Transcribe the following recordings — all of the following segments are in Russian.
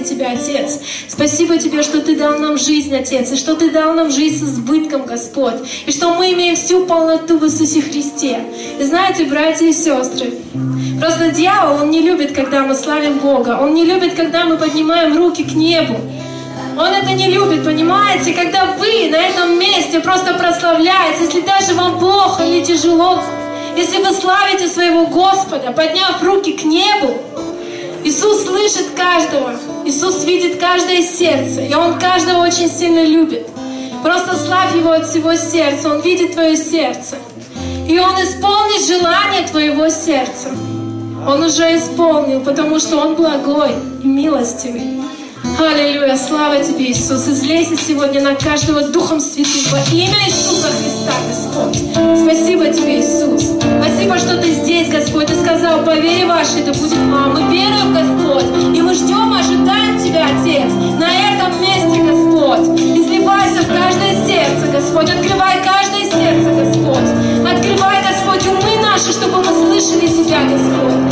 Тебя, Отец. Спасибо Тебе, что Ты дал нам жизнь, Отец, и что Ты дал нам жизнь с избытком, Господь, и что мы имеем всю полноту в Иисусе Христе. И знаете, братья и сестры, просто дьявол, он не любит, когда мы славим Бога, он не любит, когда мы поднимаем руки к небу. Он это не любит, понимаете? Когда вы на этом месте просто прославляете, если даже вам плохо или тяжело, если вы славите своего Господа, подняв руки к небу, Иисус слышит каждого, Иисус видит каждое сердце, и Он каждого очень сильно любит. Просто славь Его от всего сердца, Он видит твое сердце. И Он исполнит желание твоего сердца. Он уже исполнил, потому что Он благой и милостивый. Аллилуйя, слава Тебе, Иисус. Излейся сегодня на каждого Духом Святым во имя Иисуса Христа, Господь. Спасибо Тебе, Иисус. Спасибо, что Ты Господь. Ты сказал, по вере вашей да будет вам. Мы веруем, Господь, и мы ждем, ожидаем Тебя, Отец, на этом месте, Господь. Изливайся в каждое сердце, Господь. Открывай каждое сердце, Господь. Открывай, Господь, умы наши, чтобы мы слышали Тебя, Господь.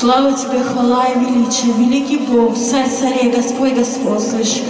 Слава Тебе, хвала и величие, великий Бог, Царь царей, Господь господствующий.